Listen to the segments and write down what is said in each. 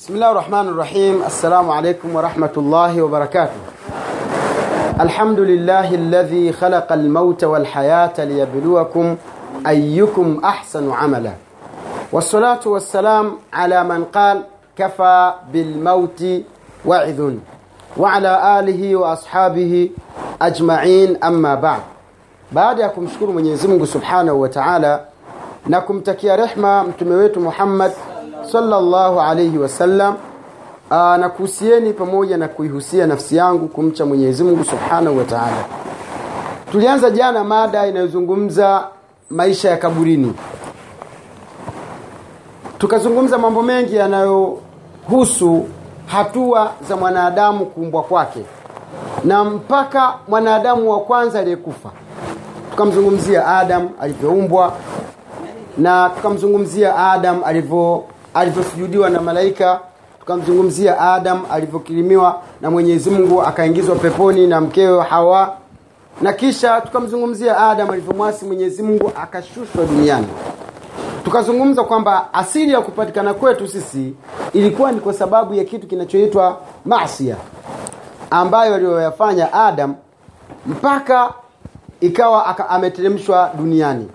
بسم الله الرحمن الرحيم. السلام عليكم ورحمة الله وبركاته. الحمد لله الذي خلق الموت والحياة ليبلوكم أيكم أحسن عملا. والصلاة والسلام على من قال كفى بالموت وعظ وعلى آله وأصحابه أجمعين. أما بعد baada ya kumshukuru Mwenyezi Mungu Ta'ala na kumtakia rehma mtume wetu Muhammad sallallahu alayhi wasallam na kuhusieni pamoja na kuihusia nafsi yangu kumcha Mwenyezi Mungu Subhanahu wa Ta'ala. Tulianza jana mada inayozungumza maisha ya kaburini. Tukazungumza mambo mengi yanayohusu hatua za mwanadamu kuumbwa kwake na mpaka mwanadamu wa kwanza aliyekufa tukamzungumzia Adam alivyoumbwa na tukamzungumzia Adam alivyo alivyosujudiwa na malaika tukamzungumzia Adam alivyokirimiwa na Mwenyezi Mungu akaingizwa peponi na mkewe Hawa. Na kisha tukamzungumzia Adam alivyomwasi Mwenyezi Mungu akashushwa duniani. Tukazungumza kwamba asili ya kupatikana kwetu sisi ilikuwa ni kwa sababu ya kitu kinachoitwa masia ambayo aliyoyafanya Adam mpaka ikawa ameteremshwa duniani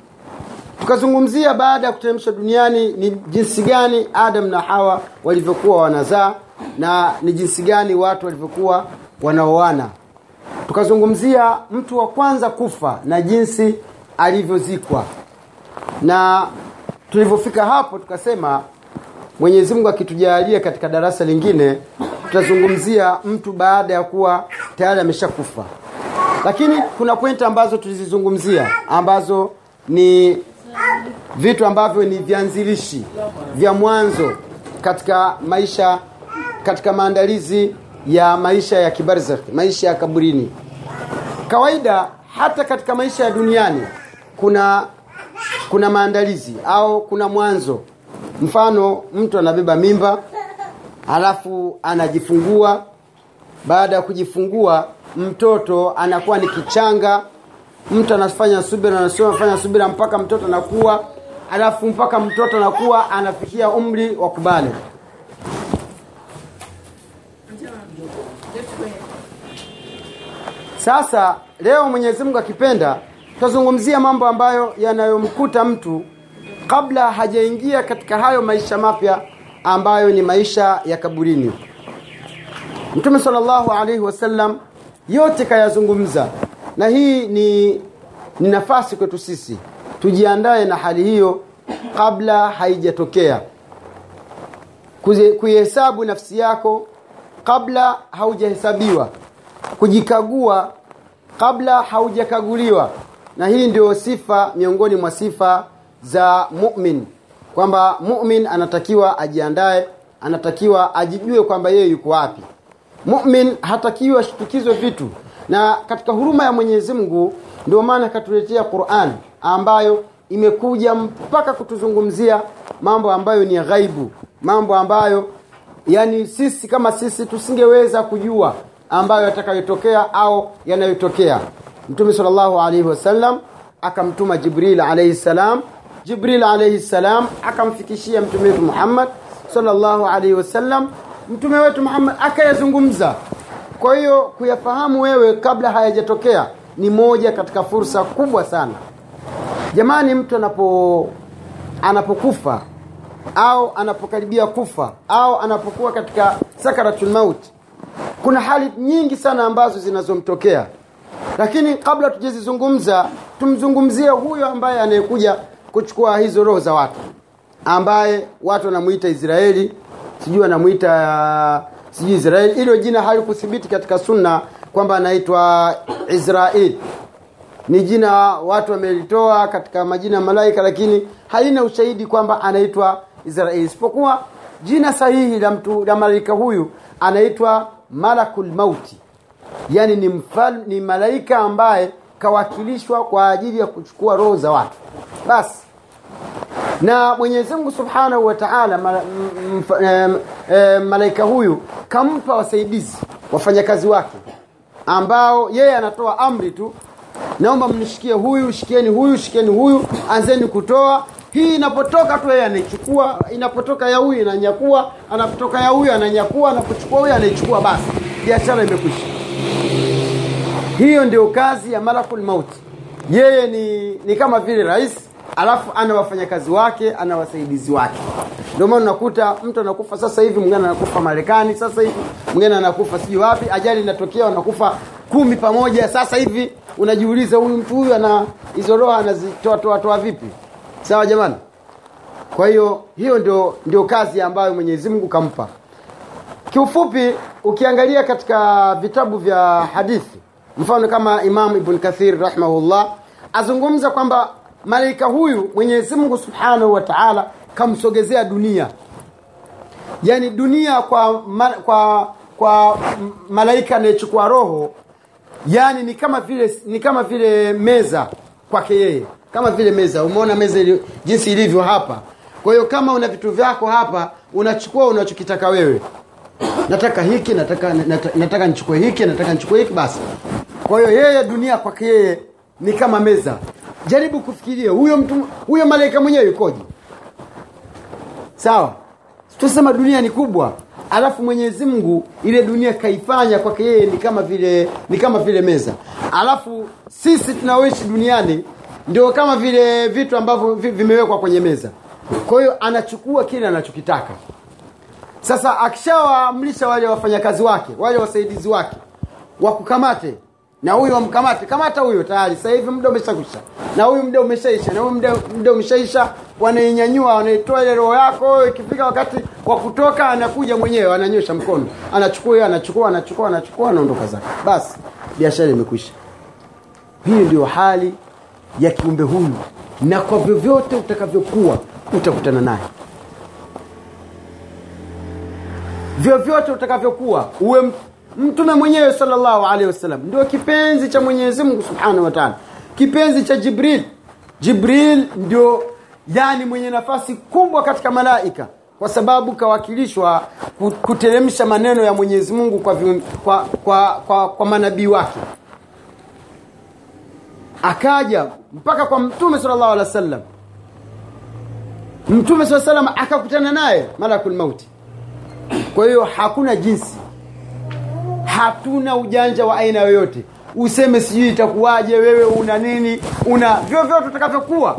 tukazungumzia baada ya kuteremshwa duniani ni jinsi gani Adam na Hawa walivyokuwa wanazaa na ni jinsi gani watu walivyokuwa wanaoana. Tukazungumzia mtu wa kwanza kufa na jinsi alivyozikwa. Na tulivyofika hapo tukasema Mwenyezi Mungu akitujalia katika darasa lingine tutazungumzia mtu baada ya kuwa tayari ameshakufa. Lakini kuna pointi ambazo tulizizungumzia ambazo ni vitu ambavyo ni vyanzilishi vya mwanzo katika maisha katika maandalizi ya maisha ya kibarzakh maisha ya kaburini. Kawaida hata katika maisha ya duniani kuna kuna maandalizi au kuna mwanzo. Mfano mtu anabeba mimba halafu anajifungua. Baada ya kujifungua mtoto anakuwa ni kichanga mtu anafanya subira anafanya subira mpaka mtoto anakuwa alafu mpaka mtoto anakuwa anafikia umri wa kubale sasa leo Mwenyezi Mungu akipenda tutazungumzia mambo ambayo yanayomkuta mtu kabla hajaingia katika hayo maisha mapya ambayo ni maisha ya kaburini. Mtume sallallahu alaihi wasallam yote kayazungumza na hii ni ni nafasi kwetu sisi. Tujiandae na hali hiyo kabla haijatokea. Kuihesabu nafsi yako kabla haujahesabiwa. Kujikagua kabla haujakaguliwa. Na hii ndio sifa miongoni mwa sifa za mu'min. Kwamba mu'min anatakiwa ajiandae anatakiwa ajijue kwamba yeye yuko wapi. Mu'min hatakiwi ashtukizwe vitu na katika huruma ya Mwenyezi Mungu ndio maana akatuletea Qur'an ambayo imekuja mpaka kutuzungumzia mambo ambayo ni ghaibu mambo ambayo yani sisi kama sisi tusingeweza kujua ambayo yatakayotokea au yanayotokea. Mtume salllahu alaihi wasallam akamtuma Jibril alaihi salam. Jibril alaihi salam akamfikishia mtume wetu Muhammad salllahu alaihi wasallam. Mtume wetu Muhammad akayazungumza kwa hiyo kuyafahamu wewe kabla hayajatokea ni moja katika fursa kubwa sana. Jamani mtu anapo anapokufa au anapokaribia kufa au anapokuwa katika sakaratul maut kuna hali nyingi sana ambazo zinazomtokea. Lakini kabla tujazizungumza tumzungumzie huyo ambaye anayekuja kuchukua hizo roho za watu ambaye watu wanamuita Israeli sijui anamuita sijui Israeli hilo jina halikuthibiti katika sunna kwamba anaitwa Israeli ni jina watu wamelitoa katika majina ya malaika lakini halina ushahidi kwamba anaitwa Israeli isipokuwa jina sahihi la mtu la malaika huyu anaitwa malakul mauti. Yani ni mfal, ni malaika ambaye kawakilishwa kwa ajili ya kuchukua roho za watu. Basi na Mwenyezi Mungu Subhanahu wa Ta'ala ma, e, malaika huyu kampa wasaidizi wafanyakazi wake ambao yeye anatoa amri tu naomba mnishikie huyu shikieni huyu shikieni huyu anzeni kutoa. Hii inapotoka tu yeye anaichukua inapotoka ya huyu inanyakua anapotoka ya huyu ananyakua anapochukua huyu anaichukua basi biashara imekwisha. Hiyo ndio kazi ya malakul mauti. Yeye ni, ni kama vile rais alafu ana wafanyakazi wake ana wasaidizi wake. Ndio maana unakuta mtu anakufa sasa hivi mwingine anakufa marekani sasa hivi mwingine anakufa sijui wapi. Ajali inatokea wanakufa kumi pamoja. Sasa hivi unajiuliza huyu mtu huyu ana hizo roho anazitoa toa toa vipi? Sawa jamani? Kwa hiyo hiyo ndio, ndio kazi ambayo mwenyezi mungu kampa. Kiufupi ukiangalia katika vitabu vya hadithi mfano kama imam ibn kathir rahimahullah azungumza kwamba malaika huyu mwenyezi mungu subhanahu wa taala kamsogezea dunia. Yaani dunia kwa kwa kwa malaika anayechukua roho yani ni kama vile ni kama vile meza kwake yeye. Kama vile meza umeona meza ili, jinsi ilivyo hapa. Kwa hiyo kama una vitu vyako hapa unachukua unachokitaka wewe. Nataka hiki nataka nataka, nataka nichukue hiki nataka nichukue hiki basi. Kwa hiyo yeye dunia kwake yeye ni kama meza jaribu kufikiria huyo mtu huyo malaika mwenyewe yukoje? Sawa. Tusema dunia ni kubwa. Alafu mwenyezi mungu ile dunia kaifanya kwake yeye ni kama vile ni kama vile meza. Alafu sisi tunaoishi duniani ndio kama vile vitu ambavyo vimewekwa kwenye meza. Kwa hiyo anachukua kile anachokitaka. Sasa akishawaamrisha wale wafanyakazi wake wale wasaidizi wake wakukamate na huyu wamkamate kamata huyo tayari sasa hivi muda umeshakwisha na huyu muda umeshaisha na huyu muda umeshaisha. Wanainyanyua wanaitoa ile roho yako ikifika wakati wa kutoka anakuja mwenyewe ananyosha mkono. Anachukua anachukua anachukua anachukua anaondoka zake. Basi biashara imekwisha. Hii ndio hali ya kiumbe huyu. Na kwa vyovyote utakavyokuwa utakutana naye. Vyovyote utakavyokuwa uwe mtume mwenyewe salllahu alehi wasallam ndio kipenzi cha mwenyezi mungu subhanahu wa taala. Kipenzi cha jibril. Jibril ndio yani mwenye nafasi kubwa katika malaika kwa sababu kawakilishwa kuteremsha maneno ya mwenyezi mungu kwa, kwa, kwa, kwa, kwa manabii wake. Akaja mpaka kwa mtume salllahu alehi wasallam. Mtume saa salam akakutana naye malakul mauti. Kwa hiyo hakuna jinsi hatuna ujanja wa aina yoyote. Useme sijui itakuwaje wewe una nini una vyovyote utakavyokuwa.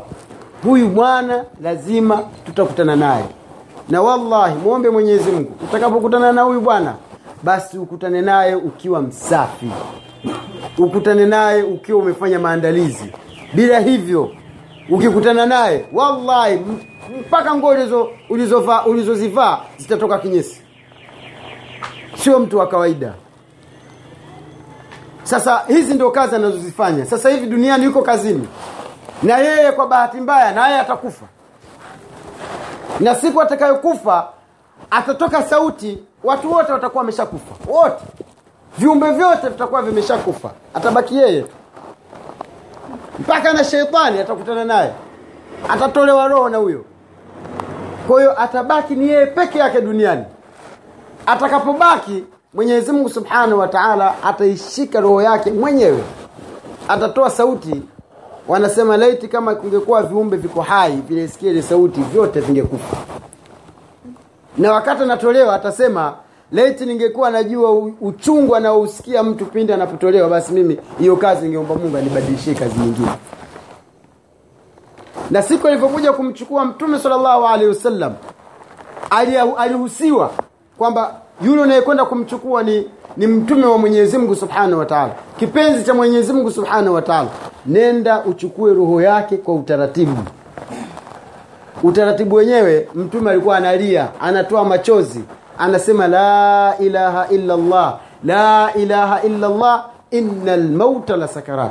Huyu bwana lazima tutakutana naye. Na wallahi mwombe mwenyezi mungu utakapokutana na huyu bwana basi ukutane naye ukiwa msafi. Ukutane naye ukiwa umefanya maandalizi. Bila hivyo ukikutana naye wallahi mpaka nguo ulizozivaa ulizo zitatoka kinyesi. Sio mtu wa kawaida sasa hizi ndio kazi anazozifanya. Sasa hivi duniani yuko kazini. Na yeye kwa bahati mbaya naye atakufa. Na siku atakayokufa atatoka sauti watu wote watakuwa wameshakufa. Wote. Viumbe vyote vitakuwa vimeshakufa. Atabaki yeye mpaka na sheitani atakutana naye. Atatolewa roho na huyo. Kwa hiyo atabaki ni yeye peke yake duniani. Atakapobaki mwenyezi mungu subhanahu wa taala ataishika roho yake mwenyewe. Atatoa sauti. Wanasema laiti kama kungekuwa viumbe viko hai vilesikia ile sauti vyote vingekufa. Na wakati anatolewa atasema laiti ningekuwa najua uchungu anaousikia mtu pindi anapotolewa basi mimi hiyo kazi ningeomba mungu anibadilishie kazi nyingine. Na siku alivyokuja kumchukua mtume salllahu alehi wasallam alihusiwa kwamba yule unayekwenda kumchukua ni ni mtume wa mwenyezi mungu subhanahu wa taala. Kipenzi cha mwenyezi mungu subhanahu wa taala. Nenda uchukue roho yake kwa utaratibu. Utaratibu wenyewe mtume alikuwa analia anatoa machozi. Anasema la ilaha illa allah la ilaha illa allah inna lmauta la sakarat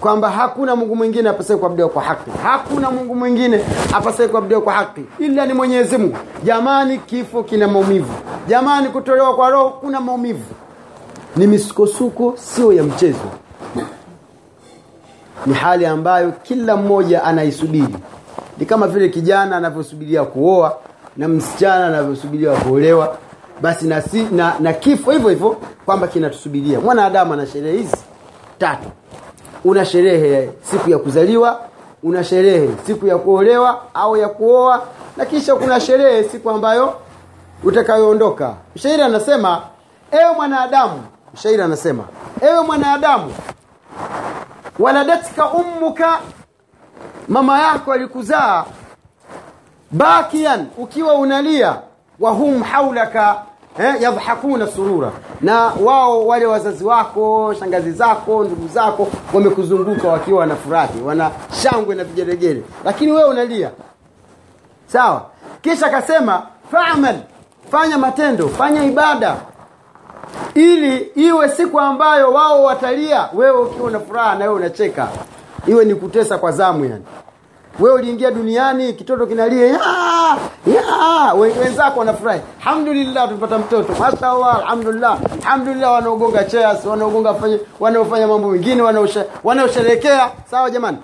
kwamba hakuna mungu mwingine apasaye kuabudiwa kwa haki. Hakuna mungu mwingine apasaye kuabudiwa kwa haki. Ila ni mwenyezi mungu. Jamani kifo kina maumivu. Jamani kutolewa kwa roho kuna maumivu. Ni misukosuko sio ya mchezo. Ni hali ambayo kila mmoja anaisubiri. Ni kama vile kijana anavyosubiria kuoa na msichana anavyosubiria kuolewa. Basi na, si, na, na kifo hivyo hivyo kwamba kinatusubiria. Mwanadamu ana sherehe hizi tatu una sherehe siku ya kuzaliwa una sherehe siku ya kuolewa au ya kuoa na kisha kuna sherehe siku ambayo utakayoondoka. Mshairi anasema ewe mwanadamu mshairi anasema ewe mwanadamu waladatka ummuka mama yako alikuzaa bakian ukiwa unalia wahum haulaka eh, yadhhakuna surura. Na wao wale wazazi wako shangazi zako ndugu zako wamekuzunguka wakiwa wanafurahi wana shangwe na vigeregere lakini wewe unalia. Sawa. Kisha akasema fa'mal fanya matendo fanya ibada. Ili iwe siku ambayo wao watalia wewe ukiwa na furaha na wewe unacheka. Iwe ni kutesa kwa zamu yani wewe uliingia duniani kitoto kinalia ya ya. Wenzako wanafurahi. Alhamdulillah tumepata mtoto. Mashaallah alhamdulillah. Alhamdulillah wanaogonga chairs wanaogonga wanaofanya mambo mengine wanaosherekea. Sawa jamani?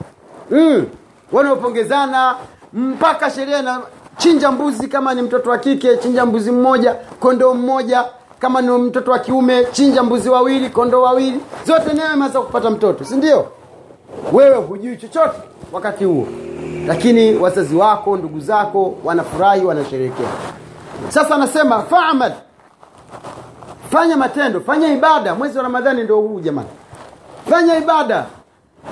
Mm. wanaopongezana mpaka sheria na chinja mbuzi kama ni mtoto wa kike chinja mbuzi mmoja kondoo mmoja kama ni mtoto wa kiume chinja mbuzi wawili kondoo wawili. Zote neema za kupata mtoto si ndio? Wewe hujui chochote wakati huo lakini wazazi wako ndugu zako wanafurahi wanasherehekea. Sasa anasema fa'mal. Fanya matendo fanya ibada. Mwezi wa ramadhani ndio huu jamani. Fanya ibada.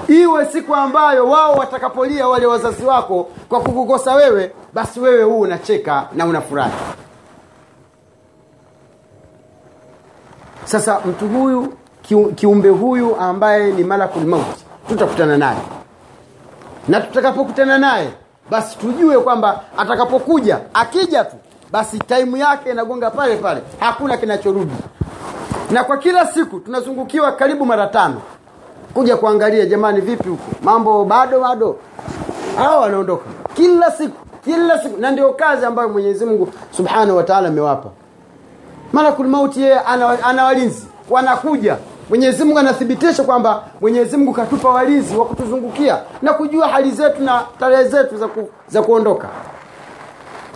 Iwe siku ambayo wao watakapolia wale wazazi wako kwa kukukosa wewe basi wewe huu unacheka na unafurahi. Sasa mtu huyu kiumbe huyu ambaye ni malakul mauti tutakutana naye na tutakapokutana naye basi tujue kwamba atakapokuja akija tu basi taimu yake inagonga pale pale. Hakuna kinachorudi. Na kwa kila siku tunazungukiwa karibu mara tano. Kuja kuangalia jamani vipi huko? Mambo bado bado. Hao wanaondoka. Kila siku kila siku. Na ndio kazi ambayo mwenyezi mungu subhanahu wataala amewapa. Malakul mauti yeye ana, ana walinzi. Wanakuja mwenyezi mungu anathibitisha kwamba mwenyezi mungu katupa walinzi wa kutuzungukia na kujua hali zetu na tarehe zetu za, ku, za kuondoka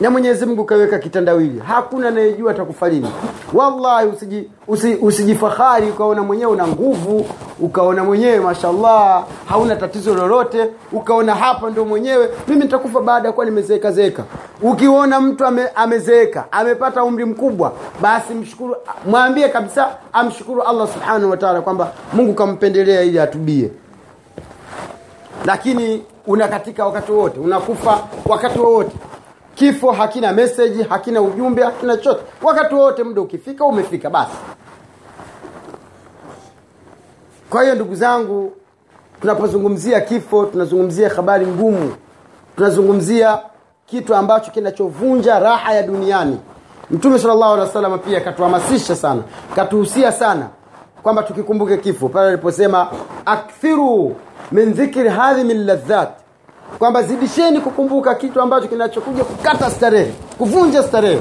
na mwenyezi mungu kaweka kitandawili. Hakuna anayejua atakufalini wallahi usiji, usi, usijifahari ukaona mwenyewe una nguvu ukaona mwenyewe mashallah hauna tatizo lolote ukaona hapa ndo mwenyewe. Mimi nitakufa baada ya kuwa nimezeeka zeeka. Ukiona mtu ame, amezeeka amepata umri mkubwa basi mshukuru mwambie kabisa amshukuru allah subhanahu wa taala kwamba mungu kampendelea ili atubie. Lakini unakatika wakati wowote unakufa wakati wowote kifo hakina meseji hakina ujumbe hakina chochote. Wakati wote muda ukifika umefika basi. Kwa hiyo ndugu zangu tunapozungumzia kifo tunazungumzia habari ngumu. Tunazungumzia kitu ambacho kinachovunja raha ya duniani. Mtume salllahu pia katuhamasisha sana katuhusia sana kwamba tukikumbuke kifo. Pale aliposema akthiru min dhikri hadhi min ladhat kwamba zidisheni kukumbuka kitu ambacho kinachokuja kukata starehe kuvunja starehe.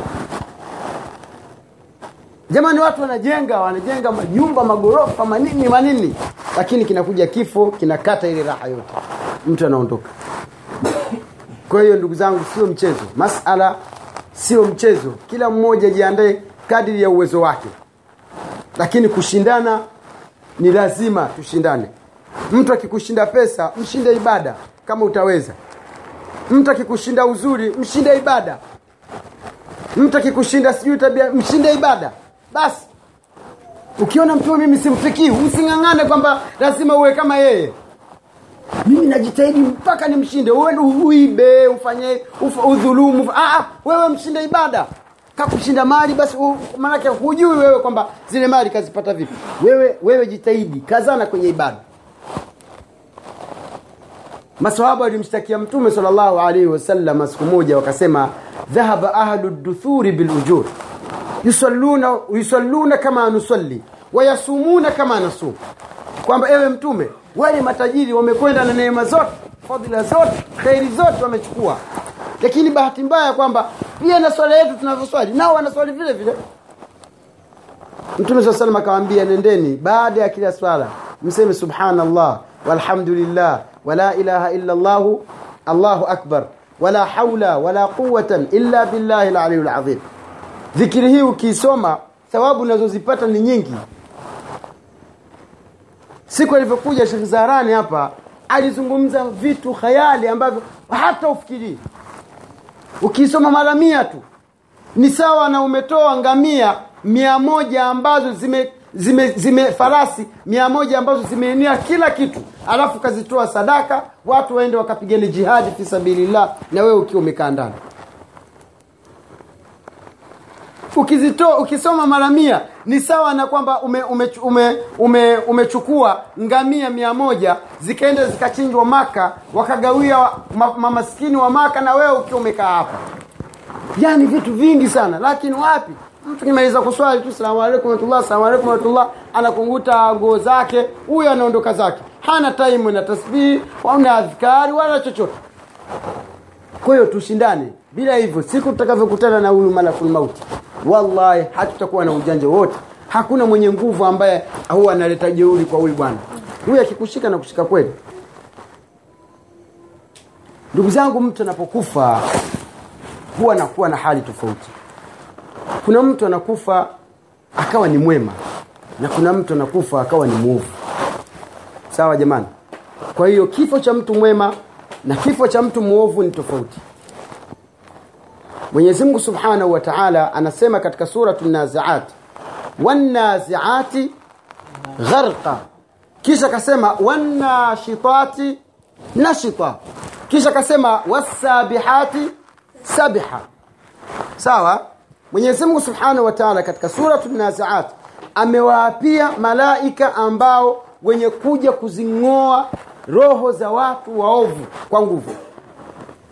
Jamani watu wanajenga wanajenga majumba magorofa manini manini. Lakini kinakuja kifo kinakata ile raha yote. Mtu anaondoka. Kwa hiyo ndugu zangu sio mchezo. Masala sio mchezo. Kila mmoja jiandae kadiri ya uwezo wake. Lakini kushindana ni lazima tushindane. Mtu akikushinda pesa mshinde ibada kama utaweza. Mtu akikushinda uzuri mshinde ibada. Mtu akikushinda sijui tabia mshinde ibada. Basi ukiona mtu mimi simfikii using'ang'ane kwamba lazima uwe kama yeye. Mimi najitahidi mpaka nimshinde. Uende uibe ufanye uf, udhulumu ah, wewe mshinde ibada. Kakushinda mali basi maanake hujui wewe kwamba zile mali kazipata vipi. Wewe wewe jitahidi kazana kwenye ibada masahaba walimshtakia mtume salllahu alaihi wasallam siku moja wakasema dhahaba ahlu duthuri bilujur yusalluna, yusalluna kama nusalli wayasumuna kama nasum. Kwamba ewe mtume wale matajiri wamekwenda na neema zote fadhila zote kheri zote wamechukua. Lakini bahati mbaya kwamba pia na swala yetu tunavyoswali nao wanaswali vile vile. Mtume saa salam akawaambia nendeni baada ya kila swala mseme subhanallah walhamdulillah wala ilaha illa llahu allahu akbar. Wala haula wala quwatan illa billahi laliyu lazim dhikiri hii ukiisoma thawabu unazozipata ni nyingi. Siku alivyokuja shekh Zahrani hapa alizungumza vitu khayali ambavyo hata ufikirii. Ukisoma mara mia tu ni sawa na umetoa ngamia mia moja ambazo zime zime, zime farasi mia moja ambazo zimeenea kila kitu. Alafu ukazitoa sadaka watu waende wakapigane jihadi fi sabilillah na wewe ukiwa umekaa ndani. Ukizitoa ukisoma mara mia ni sawa na kwamba umechukua ume, ume, ume, umechukua ngamia mia moja zikaenda zikachinjwa maka wakagawia ma, mamaskini wa maka na wewe ukiwa umekaa hapa. Yani vitu vingi sana lakini wapi mtu kimaliza kuswali tu salamu alaikum warahmatullah salamu alaikum warahmatullah. Anakunguta nguo zake huyo anaondoka zake. Hana time na tasbihi hauna adhkari wala chochote. Kwa hiyo tushindane. Bila hivyo siku tutakavyokutana na huyu malakul mauti wallahi hatutakuwa na ujanja wote hakuna mwenye nguvu ambaye huwa analeta jeuri kwa huyu bwana. Huyu akikushika na kushika kweli. Ndugu zangu mtu anapokufa huwa anakuwa na hali tofauti kuna mtu anakufa akawa ni mwema na kuna mtu anakufa akawa ni mwovu. Sawa jamani? Kwa hiyo kifo cha mtu mwema na kifo cha mtu mwovu ni tofauti. Mwenyezi Mungu Subhanahu wa Ta'ala anasema katika suratu Naziat wanaziati gharqa. Kisha kasema wanashitati nashita. Kisha kasema wasabihati sabiha. Sawa Mwenyezi Mungu Subhanahu wataala katika suratu Naziat amewaapia malaika ambao wenye kuja kuzing'oa roho za watu waovu kwa nguvu.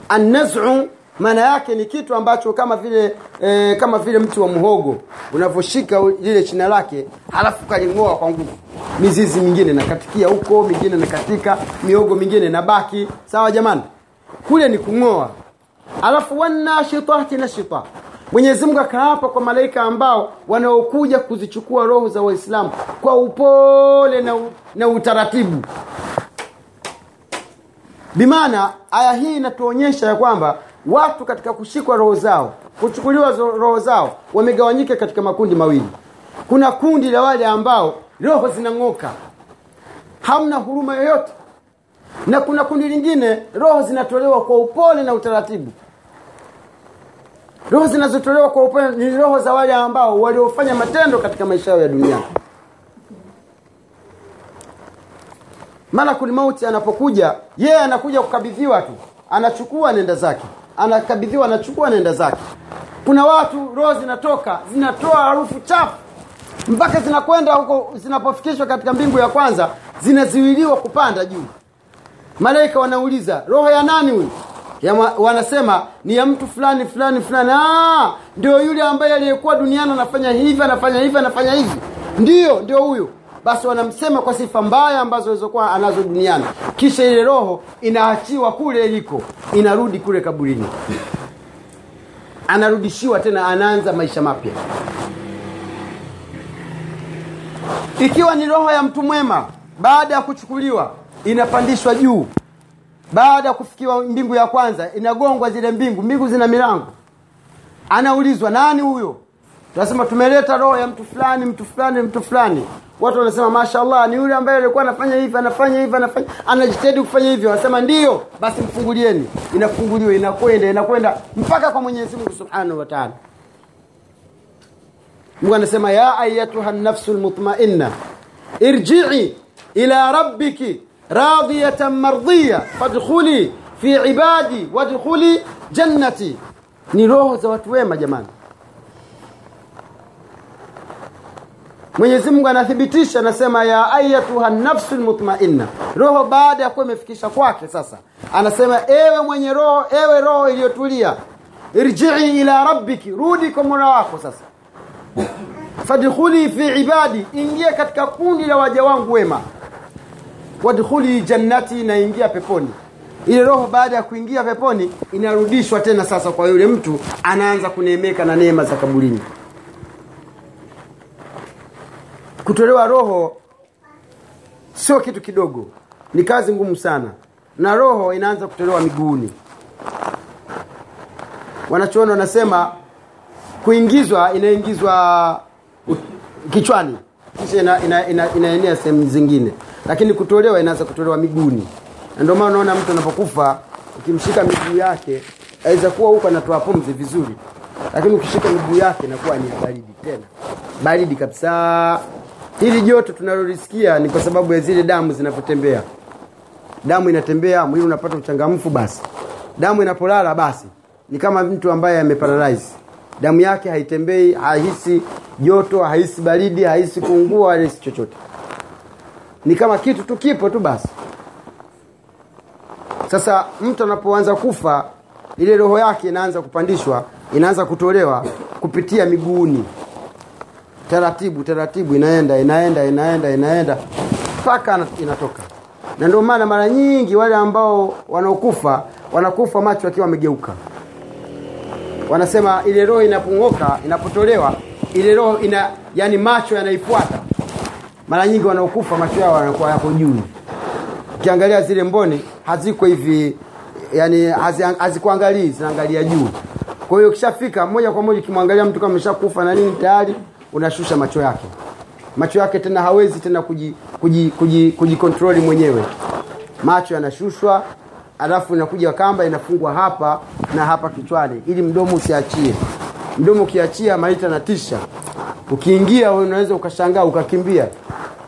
Annaz'u maana yake ni kitu ambacho kama vile e, kama vile mti wa mhogo unavyoshika lile china lake halafu kaling'oa kwa nguvu. Mizizi mingine nakatikia huko mingine nakatika miogo mingine nabaki sawa jamani? Kule ni kung'oa. Alafu wanashitati nashita Mwenyezi Mungu akaapa kwa malaika ambao wanaokuja kuzichukua roho za Waislamu kwa upole na, na utaratibu. Bimaana aya hii inatuonyesha ya kwamba watu katika kushikwa roho zao kuchukuliwa roho zao wamegawanyika katika makundi mawili. Kuna kundi la wale ambao roho zinang'oka hamna huruma yoyote. Na kuna kundi lingine roho zinatolewa kwa upole na utaratibu roho zinazotolewa kwa upendo ni roho za wale ambao waliofanya matendo katika maisha yao ya duniani malakul mauti anapokuja yeye anakuja kukabidhiwa tu. Anachukua nenda zake. Anakabidhiwa anachukua nenda zake. Kuna watu roho zinatoka zinatoa harufu chafu. Mpaka zinakwenda huko zinapofikishwa katika mbingu ya kwanza zinaziwiliwa kupanda juu. Malaika wanauliza roho ya nani huyu ya wanasema ni ya mtu fulani fulani fulani. Ah ndio yule ambaye aliyekuwa duniani anafanya hivi anafanya hivi anafanya hivi. Ndiyo ndio huyo basi wanamsema kwa sifa mbaya ambazo alizokuwa anazo duniani. Kisha ile roho inaachiwa kule iliko. Inarudi kule kaburini. Anarudishiwa tena anaanza maisha mapya. Ikiwa ni roho ya mtu mwema baada ya kuchukuliwa inapandishwa juu baada ya kufikiwa mbingu ya kwanza inagongwa zile mbingu mbingu zina milango. Anaulizwa nani huyo? Tunasema tumeleta roho ya mtu fulani mtu fulani mtu fulani. Watu wanasema mashallah ni yule ambaye alikuwa anafanya hivi anafanya hivi anafanya anajitahidi kufanya hivyo. Wanasema ndiyo basi mfungulieni. Inafunguliwa inakwenda inakwenda mpaka kwa Mwenyezi Mungu Subhanahu wa Mungu anasema ya ayatuha nafsu lmutmainna irji'i ila rabbiki radiyatan mardiya fadkhuli fi ibadi wadkhuli jannati ni roho za watu wema jamani. Mwenyezi anathibitisha anasema ya ayatuha nafsul mutmainna roho baada ya kuwa imefikisha kwake sasa anasema ewe mwenye roho ewe roho iliyotulia irji'i ila rabbiki rudi kwa Mola wako sasa. Fadkhuli fi ibadi ingia katika kundi la waja wangu wema wadkhuli jannati na ingia peponi. Ile roho baada ya kuingia peponi inarudishwa tena sasa kwa yule mtu anaanza kuneemeka na neema za kaburini. Kutolewa roho sio kitu kidogo ni kazi ngumu sana. Na roho inaanza kutolewa miguuni. Wanachoona wanasema kuingizwa inaingizwa kichwani. Kisha ina, ina, ina, inaenea sehemu zingine lakini kutolewa inaweza kutolewa miguuni. Ndio maana unaona mtu anapokufa ukimshika miguu yake aweza kuwa huko anatoa pumzi vizuri. Lakini ukishika miguu yake inakuwa ni baridi tena. Baridi kabisa. Hili joto tunalolisikia ni kwa sababu ya zile damu zinapotembea damu inatembea mwili unapata uchangamfu basi. Damu inapolala basi. Ni kama mtu ambaye ameparalyze damu yake haitembei hahisi joto hahisi baridi hahisi kuungua hahisi chochote ni kama kitu tu kipo tu basi. Sasa mtu anapoanza kufa ile roho yake inaanza kupandishwa inaanza kutolewa kupitia miguuni. Taratibu taratibu inaenda inaenda inaenda inaenda mpaka inatoka. Na ndio maana mara nyingi wale ambao wanaokufa wanakufa macho akiwa wamegeuka wanasema ile roho inapong'oka inapotolewa ile roho ina yani macho yanaifuata mara nyingi wanaokufa macho yao yanakuwa yako juu. Ukiangalia zile mboni haziko hivi yani hazi- hazikuangalii zinaangalia juu. Kwa hiyo ukishafika moja kwa moja ukimwangalia mtu kama ameshakufa na nini tayari unashusha macho yake. Macho yake tena hawezi tena kujikontroli kuji, kuji, kuji mwenyewe. Macho yanashushwa alafu inakuja kamba inafungwa hapa na hapa kichwani ili mdomo usiachie. Mdomo ukiachia maiti anatisha ukiingia unaweza ukashangaa ukakimbia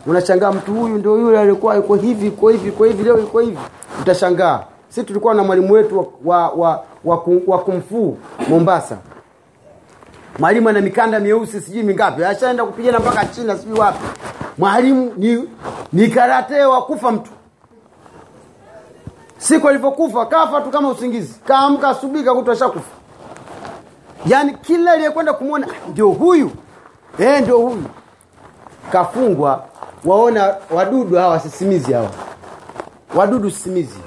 unashangaa mtu huyu ndio yule alikuwa yuko hivi yuko hivi yuko hivi leo yuko hivi. Utashangaa. Si tulikuwa na mwalimu wetu wa, wa, wa, wa, kumfuu mombasa. Mwalimu ana mikanda mieusi sijui mingapi. Ashaenda kupigana mpaka china sijui wapi. Mwalimu ni, ni karate wa kufa mtu. Siku alivyokufa kafa tu kama usingizi. Kaamka asubuhi kakuta ashakufa. Yaani kila aliyekwenda kumwona "Ah, ndio huyu. E, ndio huyu. Kafungwa waona wadudu hawa sisimizi hawa. Wadudu sisimizi.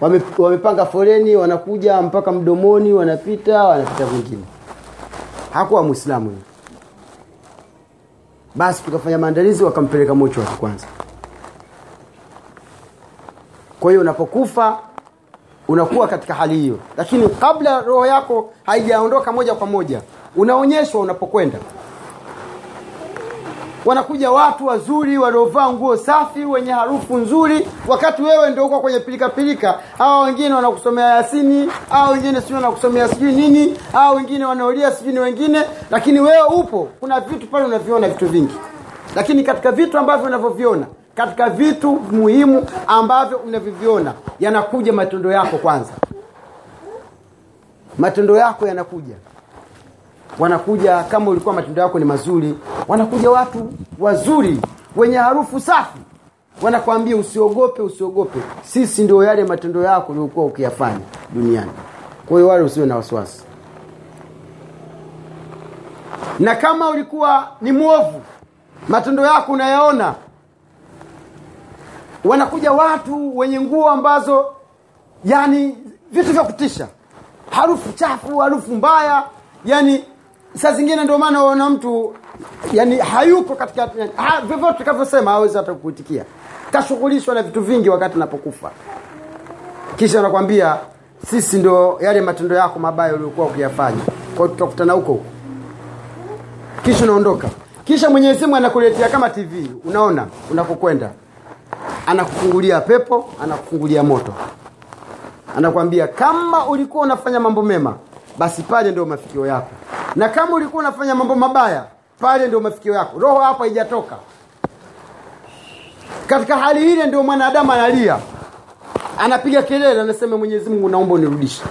Wame, wamepanga foleni wanakuja mpaka mdomoni wanapita wanapita kwingine. Hakuwa mwislamu basi tukafanya maandalizi wakampeleka mocho wake kwanza. Kwa hiyo unapokufa unakuwa katika hali hiyo. Lakini kabla roho yako haijaondoka moja kwa moja unaonyeshwa unapokwenda wanakuja watu wazuri waliovaa nguo safi wenye harufu nzuri. Wakati wewe ndio uko kwenye pilikapilika pilika hawa wengine wanakusomea yasini hawa wengine sijui wanakusomea sijui nini hawa wengine wanaolia sijui ni wengine. Lakini wewe upo kuna vitu pale unaviona vitu vingi. Lakini katika vitu ambavyo unavyoviona katika vitu muhimu ambavyo unavyoviona yanakuja matendo yako kwanza. Matendo yako yanakuja wanakuja kama ulikuwa matendo yako ni mazuri wanakuja watu wazuri wenye harufu safi. Wanakwambia usiogope usiogope. Sisi ndio yale matendo yako uliokuwa ukiyafanya duniani. Kwa hiyo wale usiwe na wasiwasi. Na kama ulikuwa ni mwovu matendo yako unayaona wanakuja watu wenye nguo ambazo yani vitu vya kutisha. Harufu chafu harufu mbaya yani saa zingine ndio maana unaona mtu yani hayuko katika ha, vyovyote tutakavyosema hawezi hata kuitikia. Kashughulishwa na vitu vingi wakati napokufa kisha anakwambia sisi ndo yale matendo yako mabaya uliokuwa ukiyafanya. Kwao tutakutana huko huko. Kisha unaondoka. Kisha mwenyezi anakuletea kama tv unaona unakokwenda. Anakufungulia pepo anakufungulia moto. Anakwambia kama ulikuwa unafanya mambo mema basi pale ndio mafikio yako na kama ulikuwa unafanya mambo mabaya pale ndio mafikio yako. Roho hapo haijatoka. Katika hali ile ndio mwanadamu analia. Anapiga kelele anasema mwenyezi mungu naomba unirudishe.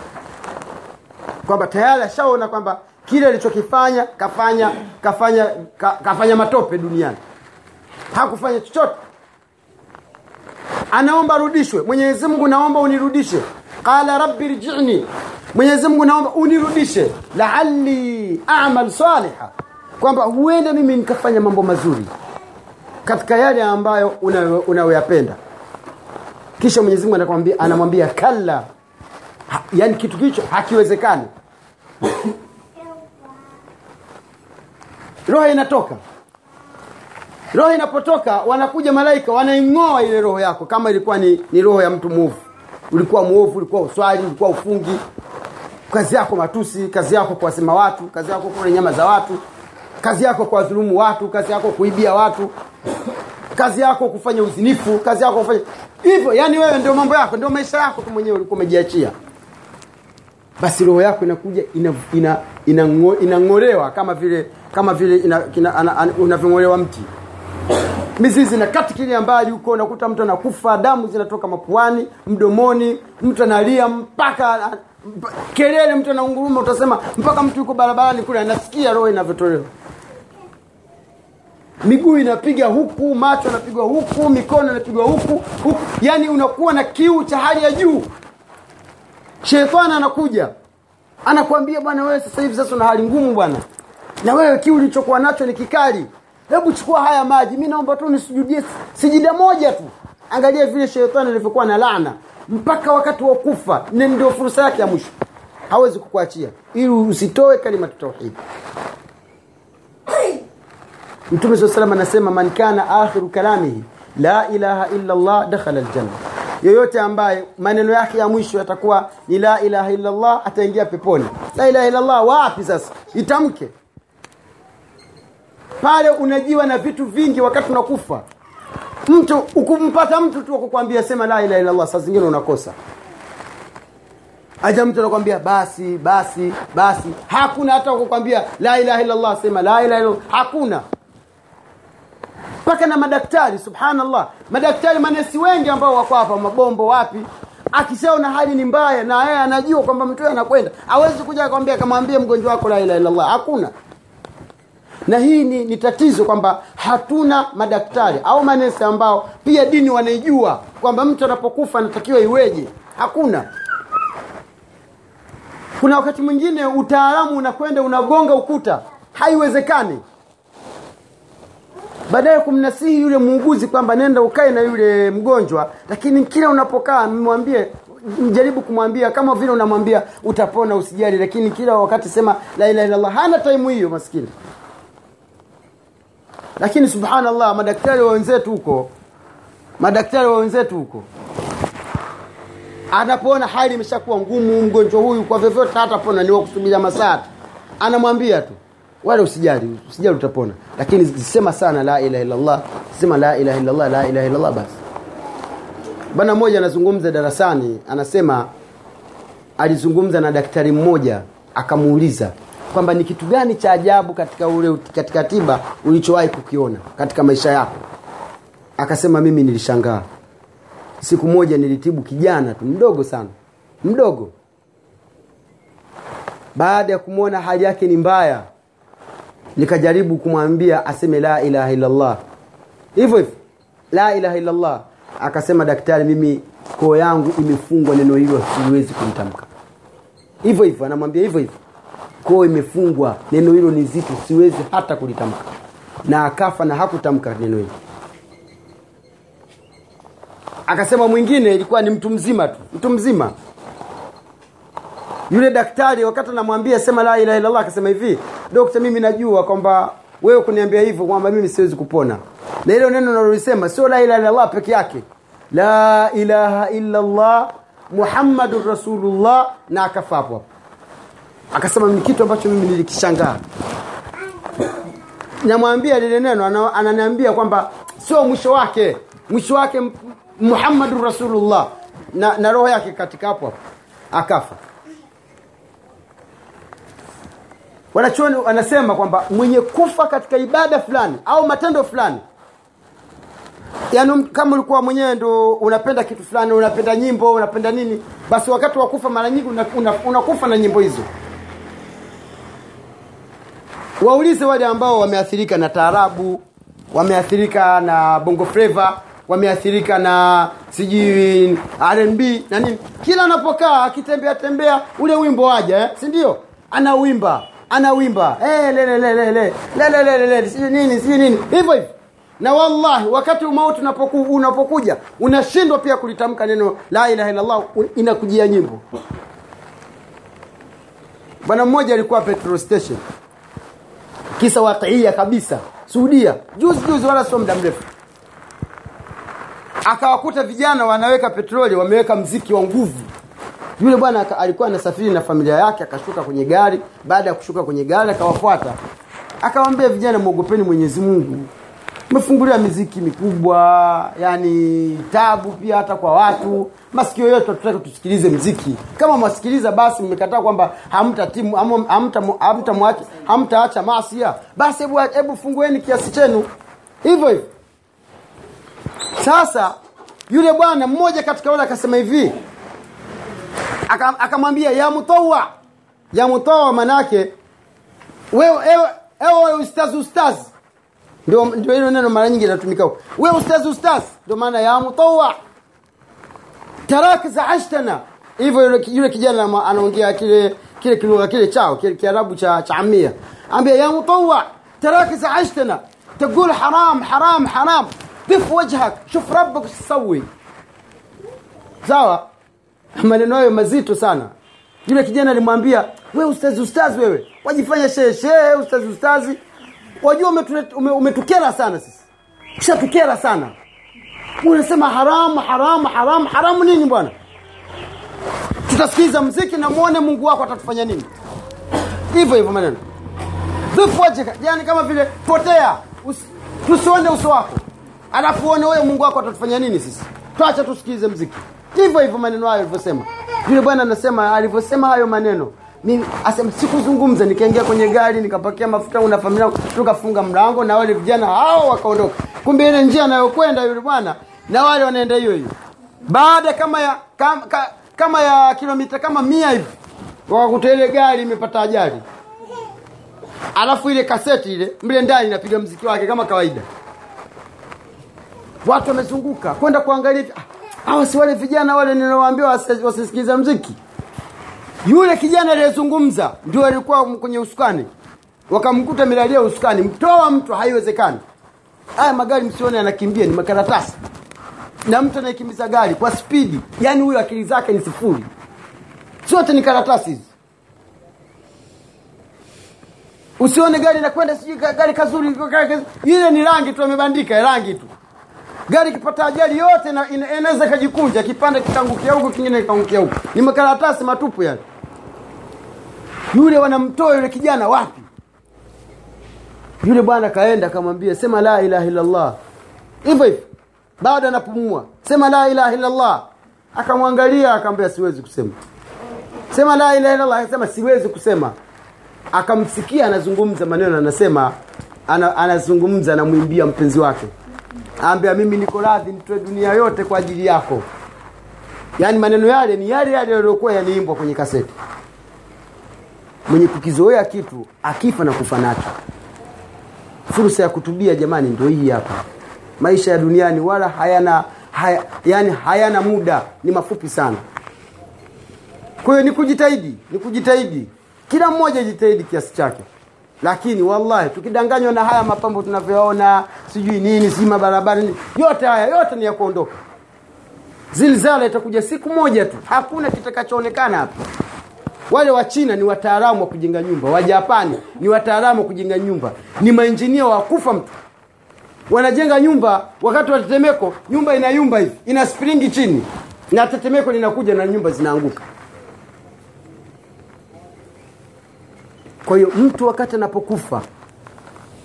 Kwamba tayari ashaona kwamba kile alichokifanya kafanya kafanya ka, kafanya matope duniani. Hakufanya chochote. Anaomba rudishwe mwenyezi mungu naomba unirudishe. Qala rabbi rjini mwenyezi mungu naomba unirudishe. Laali amal saliha. Kwamba huenda mimi nikafanya mambo mazuri katika yale ambayo unayoyapenda. Kisha mwenyezi mungu anakwambia anamwambia kalla. Ha, yani kitu kicho hakiwezekani. Roho inatoka. Roho inapotoka wanakuja malaika wanaing'oa ile roho yako. Kama ilikuwa ni, ni roho ya mtu mwovu. Ulikuwa mwovu ulikuwa uswali ulikuwa ufungi kazi yako matusi kazi yako kuwasema watu kazi yako kula nyama za watu kazi yako kuwadhulumu watu kazi yako kuibia watu kazi yako kufanya uzinifu kazi yako kufanya hivyo. Yani wewe ndio mambo yako ndio maisha yako tu mwenyewe ulikuwa umejiachia. Basi roho yako inakuja inang'olewa ina, ina, ina, kama vile kama vile unavyong'olewa mti. Mizizi na kati mbali huko unakuta mtu anakufa damu zinatoka mapuani mdomoni mtu analia mpaka kelele mtu anaunguruma utasema mpaka mtu yuko barabarani kule anasikia roho inavyotolewa. Miguu inapiga huku macho anapigwa huku mikono inapigwa huku huku. Yaani unakuwa na kiu cha hali ya juu. Shetani anakuja anakwambia bwana wewe sasa hivi sasa una hali ngumu bwana. Na wewe kiu ulichokuwa nacho ni kikali. Hebu chukua haya maji. Mi naomba tu nisujudie sijida moja tu. Angalia vile shetani alivyokuwa na laana mpaka wakati wa kufa ndio fursa yake ya mwisho. Hawezi kukuachia. Ili usitoe kalimatu tauhidi mtume saa salam anasema man kana akhiru kalamihi la ilaha illa llah dakhala aljanna. Yoyote ambaye maneno yake ya mwisho yatakuwa ni la ilaha illa llah ataingia peponi. La ilaha illa llah wapi sasa? Itamke. Pale unajiwa na vitu vingi wakati unakufa mtu ukumpata mtu tu akukwambia sema la ilaha illallah saa zingine unakosa. Aja mtu anakwambia basi basi basi. Hakuna hata kukwambia la ilaha illallah sema la ilaha illallah. Hakuna. Mpaka na madaktari subhanallah. Madaktari manesi wengi ambao wako hapa mabombo wapi. Akishaona hali ni mbaya na yeye anajua kwamba mtu anakwenda awezi kuja akwambia akamwambia mgonjwa wako la ilaha illallah. Hakuna na hii ni, ni tatizo kwamba hatuna madaktari au manesi ambao pia dini wanaijua kwamba mtu anapokufa anatakiwa iweje. Hakuna. Kuna wakati mwingine utaalamu unakwenda unagonga ukuta. Haiwezekani. Baadaye kumnasihi yule muuguzi kwamba nenda ukae na yule mgonjwa lakini kila unapokaa mwambie mjaribu kumwambia kama vile unamwambia utapona usijali lakini kila wakati sema la ilaha illallah. Hana taimu hiyo maskini lakini subhanallah madaktari wa wenzetu huko madaktari wa wenzetu huko anapoona hali imeshakuwa ngumu mgonjwa huyu kwa vyovyote hatapona ni wakusubiria masaa anamwambia tu wala usijali usijali utapona. Lakini sema sana la ilaha illallah sema la ilaha illallah la ilaha illallah basi. Bwana mmoja anazungumza darasani anasema alizungumza na daktari mmoja akamuuliza kwamba ni kitu gani cha ajabu katika ule katika tiba ulichowahi kukiona katika maisha yako. Akasema mimi nilishangaa. Siku moja nilitibu kijana tu mdogo sana mdogo. Baada ya kumwona hali yake ni mbaya nikajaribu kumwambia aseme la ilaha illallah. Hivyo hivyo la ilaha illallah. Akasema daktari mimi koo yangu imefungwa neno hilo siwezi kumtamka. Hivyo hivyo anamwambia hivyo hivyo koo imefungwa. Neno hilo ni zito siwezi hata kulitamka. Na akafa na hakutamka neno hilo. Akasema mwingine ilikuwa ni mtu mzima tu mtu mzima. Yule daktari wakati anamwambia sema la ilaha illallah akasema hivi dokta mimi najua kwamba wewe kuniambia hivyo kwamba mimi siwezi kupona. Na hilo neno nalolisema sio la ilaha illallah peke yake. La ilaha illallah muhammadun rasulullah na akafa hapo hapo akasema ni kitu ambacho mimi nilikishangaa. Namwambia lile neno ananiambia kwamba sio mwisho wake. Mwisho wake muhammadu rasulullah. Na, na roho yake katika hapo. Akafa. Wanachuoni anasema kwamba mwenye kufa katika ibada fulani au matendo fulani. Yaani kama ulikuwa mwenyewe ndo unapenda kitu fulani unapenda nyimbo unapenda nini basi wakati wa kufa mara nyingi unakufa una, una, una na nyimbo hizo waulize wale ambao wameathirika na taarabu wameathirika na bongo fleva wameathirika na sijui rnb na nini. Kila anapokaa akitembea tembea ule wimbo waja eh? sindio anawimba anawimba. Hey, lele lele lele lele lele lele sijui nini sijui nini. Hivyo hivyo. Na wallahi wakati umauti unapoku, unapokuja unashindwa pia kulitamka neno la ilaha illallah inakujia nyimbo. Bwana mmoja alikuwa petrol station kisa waqiia kabisa. Suudia. Juzi juzi wala sio muda mrefu. Akawakuta vijana wanaweka petroli wameweka mziki wa nguvu. Yule bwana alikuwa anasafiri na familia yake akashuka kwenye gari. Baada ya kushuka kwenye gari akawafuata. Akawambia vijana mwogopeni mwenyezi mungu umefungulia miziki mikubwa yani tabu pia hata kwa watu. Masikio yote tutaka tusikilize mziki. Kama mwasikiliza basi mmekataa kwamba hamta timu hamta hamtaacha masia. Basi hebu hebu fungueni kiasi chenu. Hivyo hivyo. Sasa yule bwana mmoja katika wale akasema hivi. Aka- akamwambia ya mutawa ya mutawa wewe ewe ustazi ustaz ustaz ndio ndio hilo neno mara nyingi linatumika huko wewe ustaz ustaz ndio maana ya mutawa tarak zaashtana hivyo yule, yule kijana ama- anaongea kile kile kilugha kile chao kile kiarabu cha cha amia ambia ya mutawa tarak zaashtana تقول حرام حرام حرام دف وجهك شوف ربك ايش تسوي sawa maneno hayo mazito sana yule kijana alimwambia we ustazi ustazi wewe wajifanya shehe shehe ustazi ustazi wajua umetukera ume- sana sisi. Ushatukera sana. Unasema haramu haramu haramu haramu nini bwana? Tutasikiza mziki na muone mungu wako atatufanya nini. Hivyo hivyo maneno. Dhufu yani kama vile potea. Usi- tusione uso wako. Alafu uone wewe mungu wako atatufanya nini sisi. Twacha tusikilize mziki. Hivyo hivyo maneno hayo alivyosema. Yule bwana anasema alivyosema hayo maneno mimi asema sikuzungumza nikaingia kwenye gari nikapakia mafuta una familia tukafunga mlango na wale vijana hao wakaondoka. Kumbe ile njia anayokwenda yule bwana na wale wanaenda hiyo hiyo. Baada kama ya kama, kama ya kilomita kama mia hivi wakakuta ile gari imepata ajali. Alafu ile kaseti ile mle ndani inapiga mziki wake kama kawaida. Watu wamezunguka kwenda kuangalia ah, hawa si wale vijana wale ninawaambia wasi- mziki yule kijana aliyezungumza ndio alikuwa kwenye usukani. Wakamkuta milalia usukani. Mtoa mtu haiwezekani. Haya magari msione yanakimbia ni makaratasi. Na mtu anayekimbiza gari kwa spidi yani huyo akili zake ni sifuri. Zote ni karatasi hizi. Usione gari nakwenda sijui gari kazuri ile ni rangi tu amebandika rangi tu. Gari ikipata ajali yote ina- ina- inaweza kajikunja kipande kitangukia huku kingine kikaangukia huku. Ni makaratasi matupu yale yule wanamtoa yule kijana wapi? Yule bwana kaenda akamwambia sema la ilaha illallah. Hivyo hivyo. Bado anapumua sema la ilaha illallah. Akamwangalia akamwambia siwezi kusema. Sema la ilaha illallah. Akasema siwezi kusema. Akamsikia anazungumza maneno anasema ana, anazungumza anamwimbia mpenzi wake. Ambia mimi niko radhi nitoe dunia yote kwa ajili yako. Yaani maneno yale ni yale yale yaliyokuwa yaliimbwa kwenye kaseti mwenye kukizoea kitu akifa na kufa nacho. Fursa ya kutubia jamani ndio hii hapa. Maisha ya duniani wala hayana haya, yani hayana muda ni mafupi sana. Kwa hiyo ni kujitahidi ni kujitahidi. Kila mmoja jitahidi kiasi chake. Lakini wallahi tukidanganywa na haya mapambo tunavyoona sijui nini si mabarabara yote haya yote ni ya kuondoka. Zilzala itakuja siku moja tu hakuna kitakachoonekana hapa wale wa china ni wataalamu wa kujenga nyumba. Wa japani ni wataalamu wa kujenga nyumba. Ni mainjinia wakufa mtu. Wanajenga nyumba wakati wa tetemeko. Nyumba inayumba hivi. Ina springi chini. Na tetemeko linakuja na nyumba zinaanguka. Kwa hiyo mtu wakati anapokufa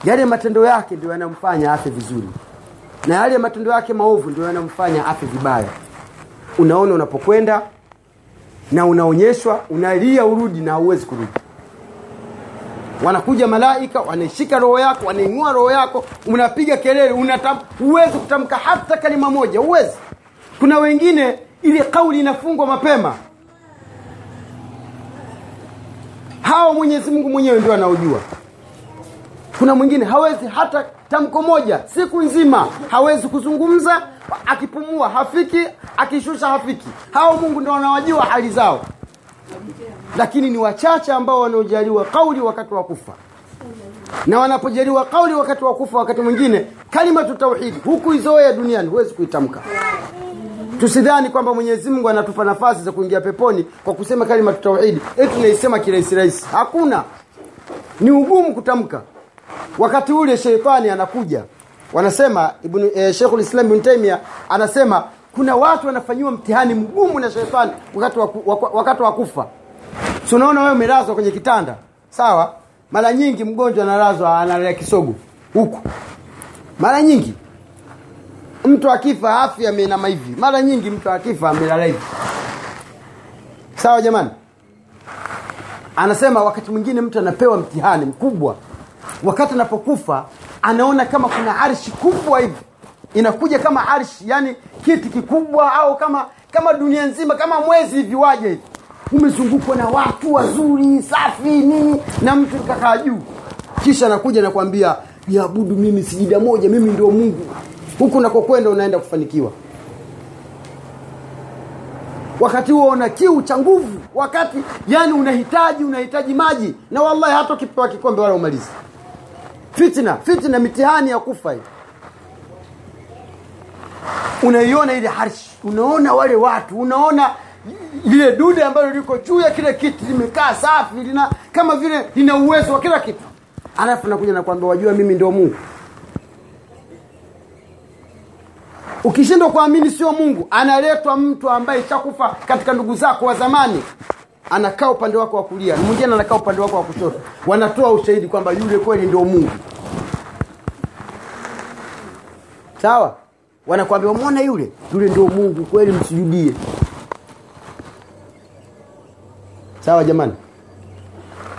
yale matendo yake ndio yanamfanya afe vizuri. Na yale matendo yake maovu ndio yanamfanya afe vibaya. Unaona unapokwenda na unaonyeshwa unalia urudi na hauwezi kurudi. Wanakuja malaika wanaishika roho yako wanaing'ua roho yako unapiga kelele unatam, huwezi kutamka hata kalima moja huwezi. Kuna wengine ile kauli inafungwa mapema. Hao mwenyezi mungu mwenyewe ndio anaojua kuna mwingine hawezi hata tamko moja siku nzima hawezi kuzungumza akipumua hafiki akishusha hafiki. Hao mungu ndio wanawajua hali zao. Lakini ni wachache ambao wanaojaliwa kauli wakati wa kufa. Na wanapojaliwa kauli wakati wa kufa wakati mwingine kalimatu tauhidi huku izoea duniani huwezi kuitamka. Tusidhani kwamba mwenyezi mungu anatupa nafasi za kuingia peponi kwa kusema kalimatu tauhidi tunaisema kirahisi rahisi. Hakuna. Ni ugumu kutamka wakati ule sheitani anakuja wanasema ibn eh, Sheikhul Islam Ibn Taymiyyah anasema kuna watu wanafanyiwa mtihani mgumu na sheitani wakati wa, waku, wak- kufa. Sunaona unaona wewe umelazwa kwenye kitanda? Sawa. Mara nyingi mgonjwa analazwa analea kisogo huku. Mara nyingi. Mtu akifa afya ameinama hivi. Mara nyingi mtu akifa amelala hivi. Sawa jamani? Anasema wakati mwingine mtu anapewa mtihani mkubwa wakati anapokufa anaona kama kuna arshi kubwa hivi. Inakuja kama arshi yani kiti kikubwa au kama kama dunia nzima kama mwezi hivi waje hivi. Umezungukwa na watu wazuri safi nini na mtu kakaa juu. Kisha anakuja nakwambia niabudu mimi sijida moja mimi ndio mungu. Huku nakokwenda unaenda kufanikiwa. Wakati huo una kiu cha nguvu wakati yani unahitaji unahitaji maji na wallahi hata ukipewa kikombe wala umalizi fitna fitna mitihani ya kufa hii. Unaiona ile harshi unaona wale watu unaona lile dude ambalo liko juu ya kile kiti limekaa safi lina kama vile lina uwezo wa kila kitu. Alafu nakuja nakwambia wajua mimi ndio mungu. Ukishindwa kuamini sio mungu analetwa mtu ambaye chakufa katika ndugu zako wa zamani anakaa upande wako wa kulia mwingine anakaa upande wako wa kushoto. Wanatoa ushahidi kwamba yule kweli ndio mungu. Sawa? Wanakwambia mwona yule? Yule ndio mungu kweli msujudie sawa jamani?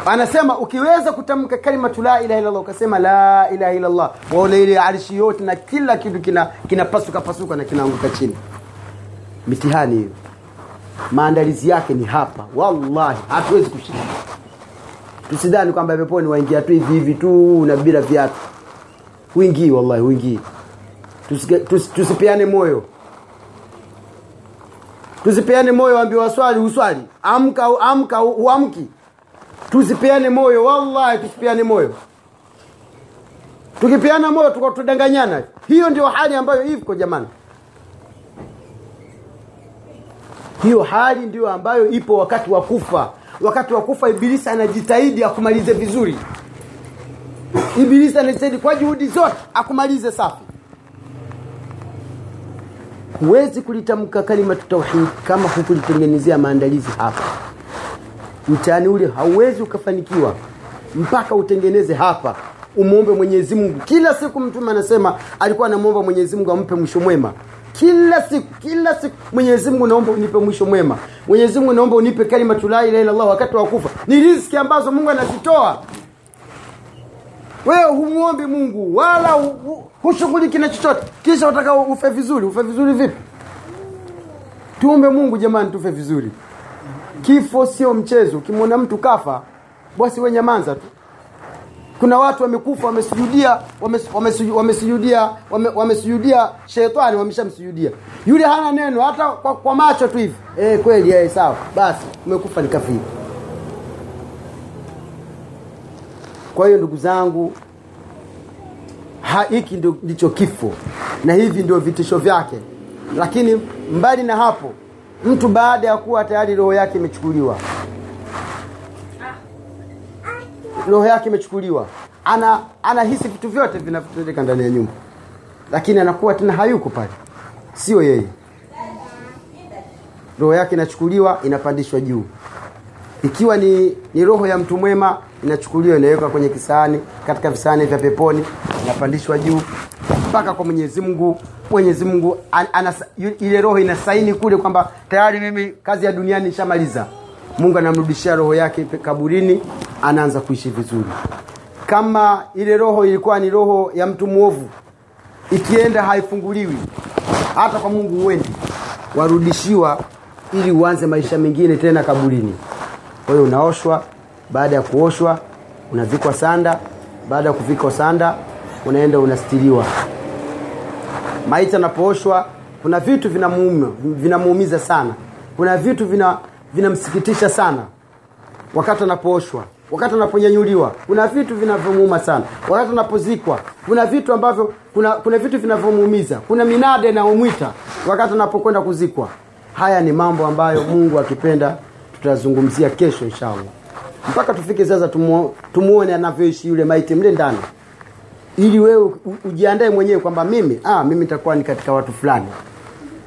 Anasema ukiweza kutamka kalimatu la ilaha illallah ukasema la ilaha illallah waona ile arshi yote na kila kitu kina kinapasuka pasuka na kinaanguka chini. Mitihani hiyo maandalizi yake ni hapa. Wallahi hatuwezi kushiriki. Tusidhani kwamba peponi waingia tu hivi hivi tu na bila viatu. Huingii wallahi huingii. Tusipeane tus- tusipeane moyo. Tusipeane moyo ambiwa waswali uswali. Amka amka uamki. Tusipeane moyo wallahi tusipeane moyo. Tukipeana moyo tukatudanganyana hiyo ndio hali ambayo iko jamani hiyo hali ndio ambayo ipo wakati wa kufa. Wakati wa kufa ibilisi anajitahidi akumalize vizuri. Ibilisi anajitahidi kwa juhudi zote akumalize safi. Huwezi kulitamka kalimatu tauhid kama hukulitengenezea maandalizi hapa. Mtaani ule hauwezi ukafanikiwa mpaka utengeneze hapa. Umwombe mwenyezi mungu. Kila siku mtume anasema alikuwa anamwomba mwenyezi mungu ampe mwisho mwema kila siku kila siku. Mwenyezi mungu naomba unipe mwisho mwema. Mwenyezi mungu naomba unipe kalimatu la wakati wa kufa. Ni riziki ambazo mungu anazitoa. Wewe humwombi mungu wala hu- hu- hushughuliki na chochote. Kisha utaka ufe vizuri ufe vizuri vipi? Tuombe mungu jamani tufe vizuri. Kifo sio mchezo. Ukimwona mtu kafa basi we nyamanza tu kuna watu wamekufa wamesujudia wames- wamesujudia wame- wamesujudia shetani wameshamsujudia. Yule hana neno hata kwa, kwa macho tu hivi. Eh kweli eh, sawa. Basi umekufa ni kafiri. Kwa hiyo ndugu zangu hiki ndicho kifo. Na hivi ndio vitisho vyake. Lakini mbali na hapo mtu baada ya kuwa tayari roho yake imechukuliwa roho yake imechukuliwa. Ana anahisi vitu vyote vinavyotendeka ndani ya nyumba. Lakini anakuwa tena hayuko pale. Sio yeye. Roho yake inachukuliwa inapandishwa juu. Ikiwa ni, ni roho ya mtu mwema inachukuliwa inawekwa kwenye kisahani katika visahani vya peponi inapandishwa juu. Mpaka kwa mwenyezi mungu. Mwenyezi mungu ile roho inasaini kule kwamba tayari mimi kazi ya duniani nishamaliza mungu anamrudishia roho yake kaburini anaanza kuishi vizuri. Kama ile roho ilikuwa ni roho ya mtu mwovu ikienda haifunguliwi hata kwa mungu huendi. Warudishiwa ili uanze maisha mengine tena kaburini. Kwa hiyo unaoshwa baada ya kuoshwa unavikwa sanda baada ya kuvikwa sanda unaenda unastiriwa. Maiti anapooshwa kuna vitu vinamuuma vinamuumiza sana. Kuna vitu vina vinamsikitisha sana. Wakati anapooshwa wakati anaponyanyuliwa kuna vitu vinavyomuuma sana. Wakati anapozikwa kuna vitu ambavyo kuna kuna vitu vinavyomuumiza. Kuna minada inayomwita wakati anapokwenda kuzikwa. Haya ni mambo ambayo mungu akipenda tutazungumzia kesho inshallah. Mpaka tufike sasa tumuo- tumuone anavyoishi yule maiti mle ndani. Ili wewe ujiandae mwenyewe kwamba mimi ah, mimi nitakuwa ni katika watu fulani.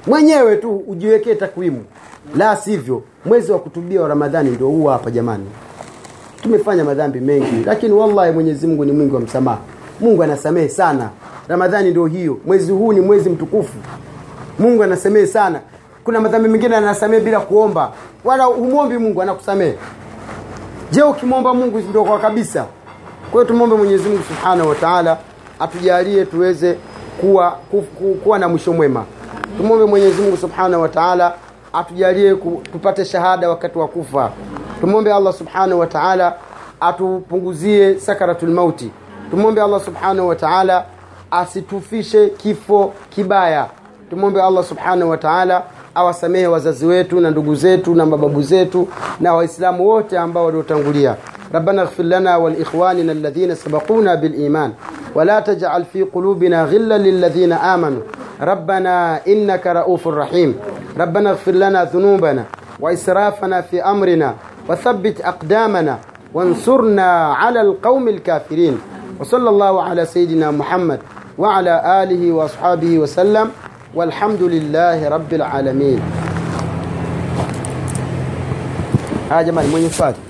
Mwenyewe tu ujiwekee takwimu la sivyo mwezi wa kutubia wa ramadhani ndio huu hapa jamani. Tumefanya madhambi mengi lakini wallahi mwenyezi mungu ni mwingi wa msamaha. Mungu anasamehe sana. Ramadhani ndio hiyo. Mwezi huu ni mwezi mtukufu. Mungu anasamehe sana. Kuna madhambi mengine anasamehe bila kuomba. Wala humwombi mungu anakusamehe. Je ukimwomba mungu ndio kabisa? Kwa tumwombe mwenyezi mungu subhanahu wa atujalie tuweze kuwa, ku, ku, kuwa na mwisho mwema. Tumwombe mwenyezi mungu subhanahu wa atujalie ku, tupate shahada wakati wa kufa tumwombe allah subhanahu wa taala atupunguzie sakaratul mauti tumwombe allah subhanahu wa taala asitufishe kifo kibaya tumwombe allah subhanahu wa taala awasamehe wazazi wetu na ndugu zetu na mababu zetu na waislamu wote ambao waliotangulia ربنا اغفر لنا ولإخواننا الذين سبقونا بالإيمان ولا تجعل في قلوبنا غلا للذين آمنوا ربنا إنك رؤوف رحيم ربنا اغفر لنا ذنوبنا وإسرافنا في أمرنا وثبت أقدامنا وانصرنا على القوم الكافرين. وصلى الله على سيدنا محمد وعلى آله وأصحابه وسلم. والحمد لله رب العالمين. ها جماعة من يفاتح